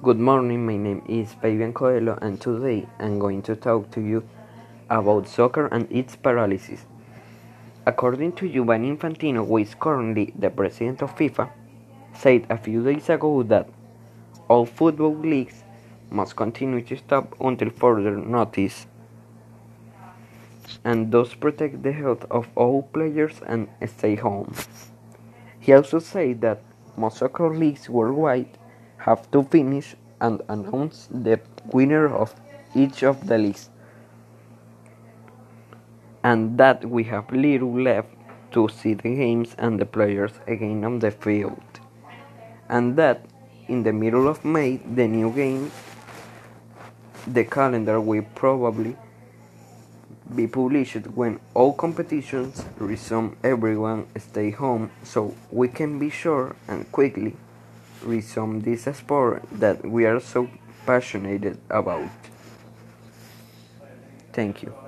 Good morning, my name is Fabian Coelho, and today I'm going to talk to you about soccer and its paralysis. According to Giovanni Infantino, who is currently the president of FIFA, said a few days ago that all football leagues must continue to stop until further notice and thus protect the health of all players and stay home. He also said that most soccer leagues worldwide have to finish and announce the winner of each of the leagues, and that we have little left to see the games and the players again on the field, and that in the middle of May the new game, the calendar will probably be published when all competitions resume everyone stay home so we can be sure and quickly resume this sport that we are so passionate about. Thank you.